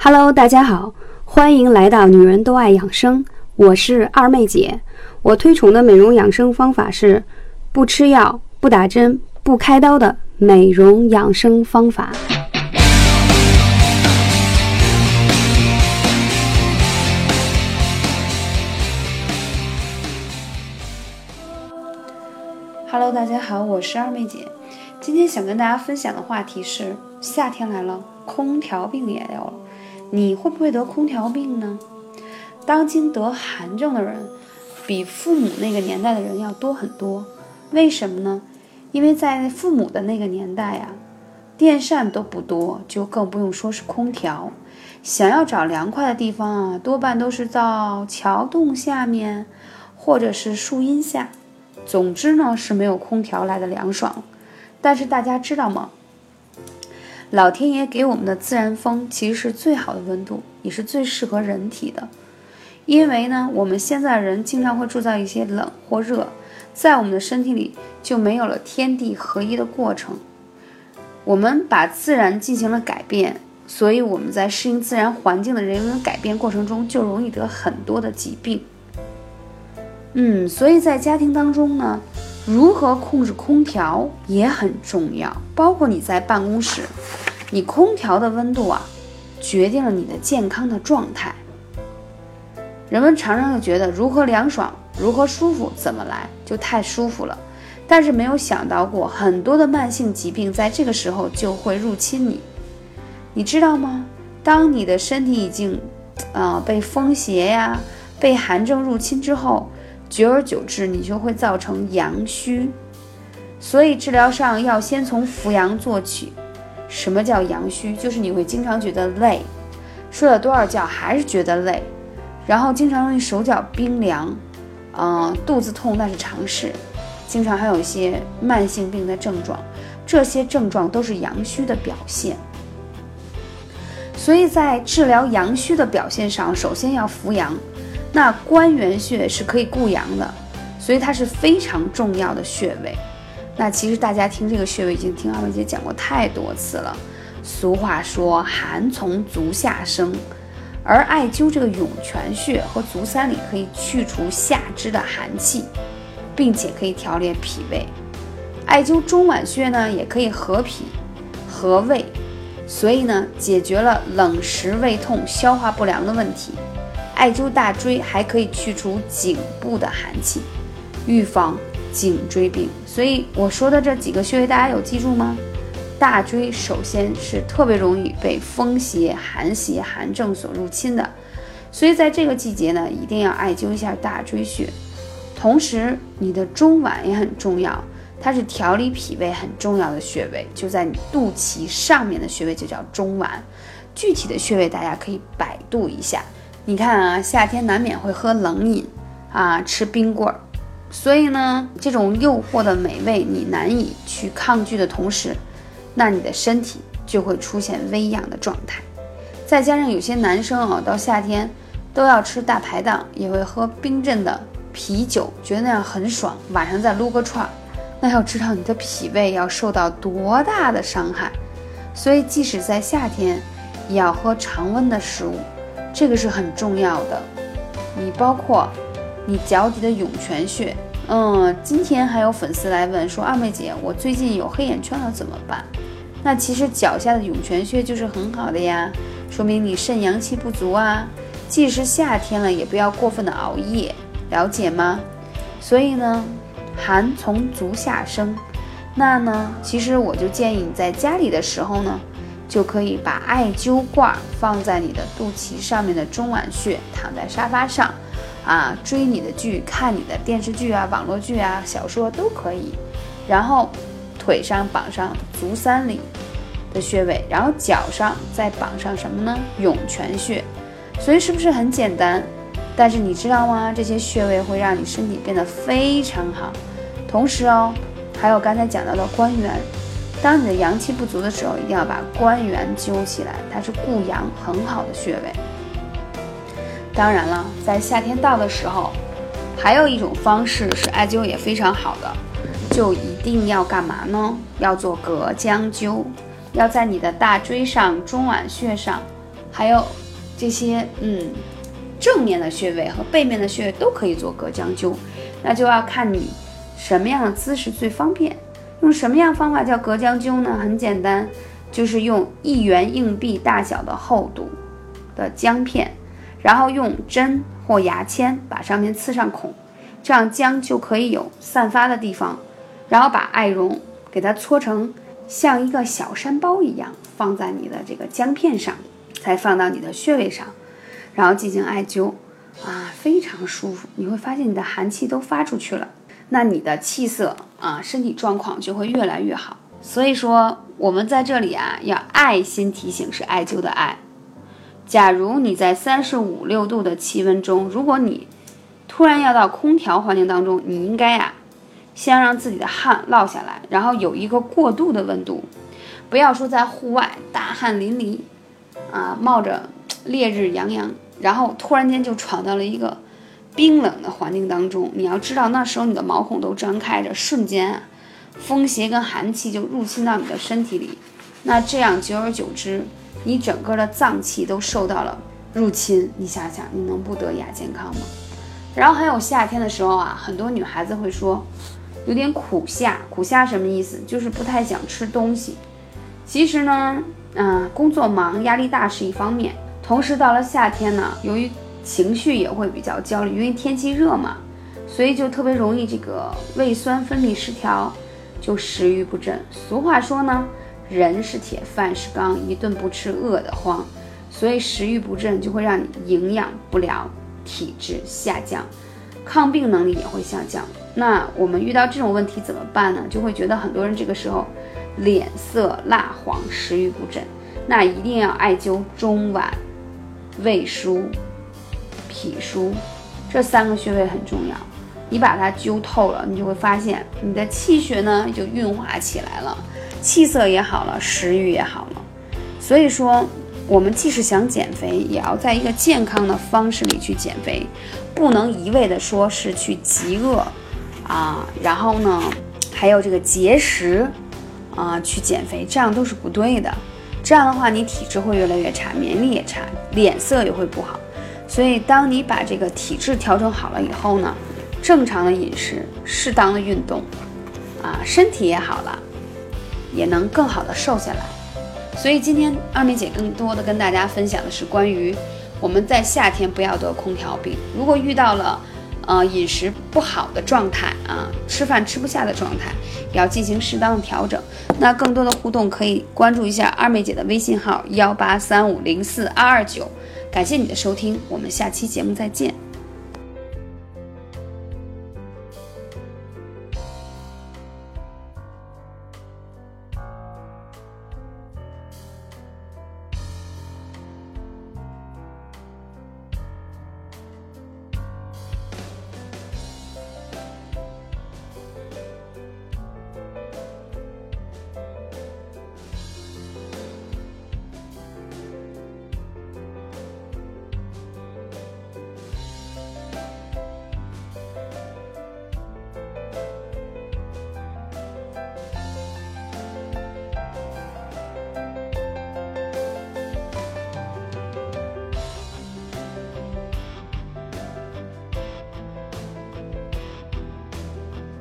Hello，大家好，欢迎来到女人都爱养生，我是二妹姐。我推崇的美容养生方法是不吃药、不打针、不开刀的美容养生方法。Hello，大家好，我是二妹姐。今天想跟大家分享的话题是：夏天来了，空调病也有了。你会不会得空调病呢？当今得寒症的人，比父母那个年代的人要多很多。为什么呢？因为在父母的那个年代呀，电扇都不多，就更不用说是空调。想要找凉快的地方啊，多半都是到桥洞下面，或者是树荫下。总之呢，是没有空调来的凉爽。但是大家知道吗？老天爷给我们的自然风其实是最好的温度，也是最适合人体的。因为呢，我们现在人经常会制造一些冷或热，在我们的身体里就没有了天地合一的过程。我们把自然进行了改变，所以我们在适应自然环境的人为改变过程中，就容易得很多的疾病。嗯，所以在家庭当中呢。如何控制空调也很重要，包括你在办公室，你空调的温度啊，决定了你的健康的状态。人们常常就觉得如何凉爽、如何舒服，怎么来就太舒服了，但是没有想到过很多的慢性疾病在这个时候就会入侵你。你知道吗？当你的身体已经，啊，被风邪呀、被寒症入侵之后。久而久之，你就会造成阳虚，所以治疗上要先从扶阳做起。什么叫阳虚？就是你会经常觉得累，睡了多少觉还是觉得累，然后经常容易手脚冰凉，嗯，肚子痛那是常事，经常还有一些慢性病的症状，这些症状都是阳虚的表现。所以在治疗阳虚的表现上，首先要扶阳。那关元穴是可以固阳的，所以它是非常重要的穴位。那其实大家听这个穴位已经听二妹姐讲过太多次了。俗话说寒从足下生，而艾灸这个涌泉穴和足三里可以去除下肢的寒气，并且可以调理脾胃。艾灸中脘穴呢，也可以和脾和胃，所以呢，解决了冷食胃痛、消化不良的问题。艾灸大椎还可以去除颈部的寒气，预防颈椎病。所以我说的这几个穴位，大家有记住吗？大椎首先是特别容易被风邪、寒邪、寒症所入侵的，所以在这个季节呢，一定要艾灸一下大椎穴。同时，你的中脘也很重要，它是调理脾胃很重要的穴位，就在你肚脐上面的穴位就叫中脘。具体的穴位大家可以百度一下。你看啊，夏天难免会喝冷饮啊，吃冰棍儿，所以呢，这种诱惑的美味你难以去抗拒的同时，那你的身体就会出现微痒的状态。再加上有些男生啊，到夏天都要吃大排档，也会喝冰镇的啤酒，觉得那样很爽，晚上再撸个串儿，那要知道你的脾胃要受到多大的伤害。所以即使在夏天，也要喝常温的食物。这个是很重要的，你包括你脚底的涌泉穴，嗯，今天还有粉丝来问说，二妹姐，我最近有黑眼圈了怎么办？那其实脚下的涌泉穴就是很好的呀，说明你肾阳气不足啊。即使夏天了，也不要过分的熬夜，了解吗？所以呢，寒从足下生，那呢，其实我就建议你在家里的时候呢。就可以把艾灸罐放在你的肚脐上面的中脘穴，躺在沙发上，啊，追你的剧，看你的电视剧啊、网络剧啊、小说都可以。然后腿上绑上足三里的穴位，然后脚上再绑上什么呢？涌泉穴。所以是不是很简单？但是你知道吗？这些穴位会让你身体变得非常好。同时哦，还有刚才讲到的关元。当你的阳气不足的时候，一定要把关元灸起来，它是固阳很好的穴位。当然了，在夏天到的时候，还有一种方式是艾灸也非常好的，就一定要干嘛呢？要做隔姜灸，要在你的大椎上、中脘穴上，还有这些嗯正面的穴位和背面的穴位都可以做隔姜灸，那就要看你什么样的姿势最方便。用什么样方法叫隔姜灸呢？很简单，就是用一元硬币大小的厚度的姜片，然后用针或牙签把上面刺上孔，这样姜就可以有散发的地方。然后把艾绒给它搓成像一个小山包一样，放在你的这个姜片上，再放到你的穴位上，然后进行艾灸，啊，非常舒服。你会发现你的寒气都发出去了。那你的气色啊，身体状况就会越来越好。所以说，我们在这里啊，要爱心提醒是艾灸的艾。假如你在三十五六度的气温中，如果你突然要到空调环境当中，你应该啊，先让自己的汗落下来，然后有一个过渡的温度，不要说在户外大汗淋漓啊，冒着烈日洋洋，然后突然间就闯到了一个。冰冷的环境当中，你要知道那时候你的毛孔都张开着，瞬间啊，风邪跟寒气就入侵到你的身体里。那这样久而久之，你整个的脏器都受到了入侵。你想想，你能不得亚健康吗？然后还有夏天的时候啊，很多女孩子会说有点苦夏。苦夏什么意思？就是不太想吃东西。其实呢，嗯，工作忙、压力大是一方面，同时到了夏天呢，由于情绪也会比较焦虑，因为天气热嘛，所以就特别容易这个胃酸分泌失调，就食欲不振。俗话说呢，人是铁，饭是钢，一顿不吃饿得慌，所以食欲不振就会让你营养不良，体质下降，抗病能力也会下降。那我们遇到这种问题怎么办呢？就会觉得很多人这个时候脸色蜡黄，食欲不振，那一定要艾灸中脘、胃腧。脾腧这三个穴位很重要，你把它灸透了，你就会发现你的气血呢就运化起来了，气色也好了，食欲也好了。所以说，我们即使想减肥，也要在一个健康的方式里去减肥，不能一味的说是去饥饿啊，然后呢还有这个节食啊去减肥，这样都是不对的。这样的话，你体质会越来越差，免疫力也差，脸色也会不好。所以，当你把这个体质调整好了以后呢，正常的饮食、适当的运动，啊，身体也好了，也能更好的瘦下来。所以今天二妹姐更多的跟大家分享的是关于我们在夏天不要得空调病。如果遇到了呃饮食不好的状态啊，吃饭吃不下的状态，要进行适当的调整。那更多的互动可以关注一下二妹姐的微信号幺八三五零四二二九。感谢你的收听，我们下期节目再见。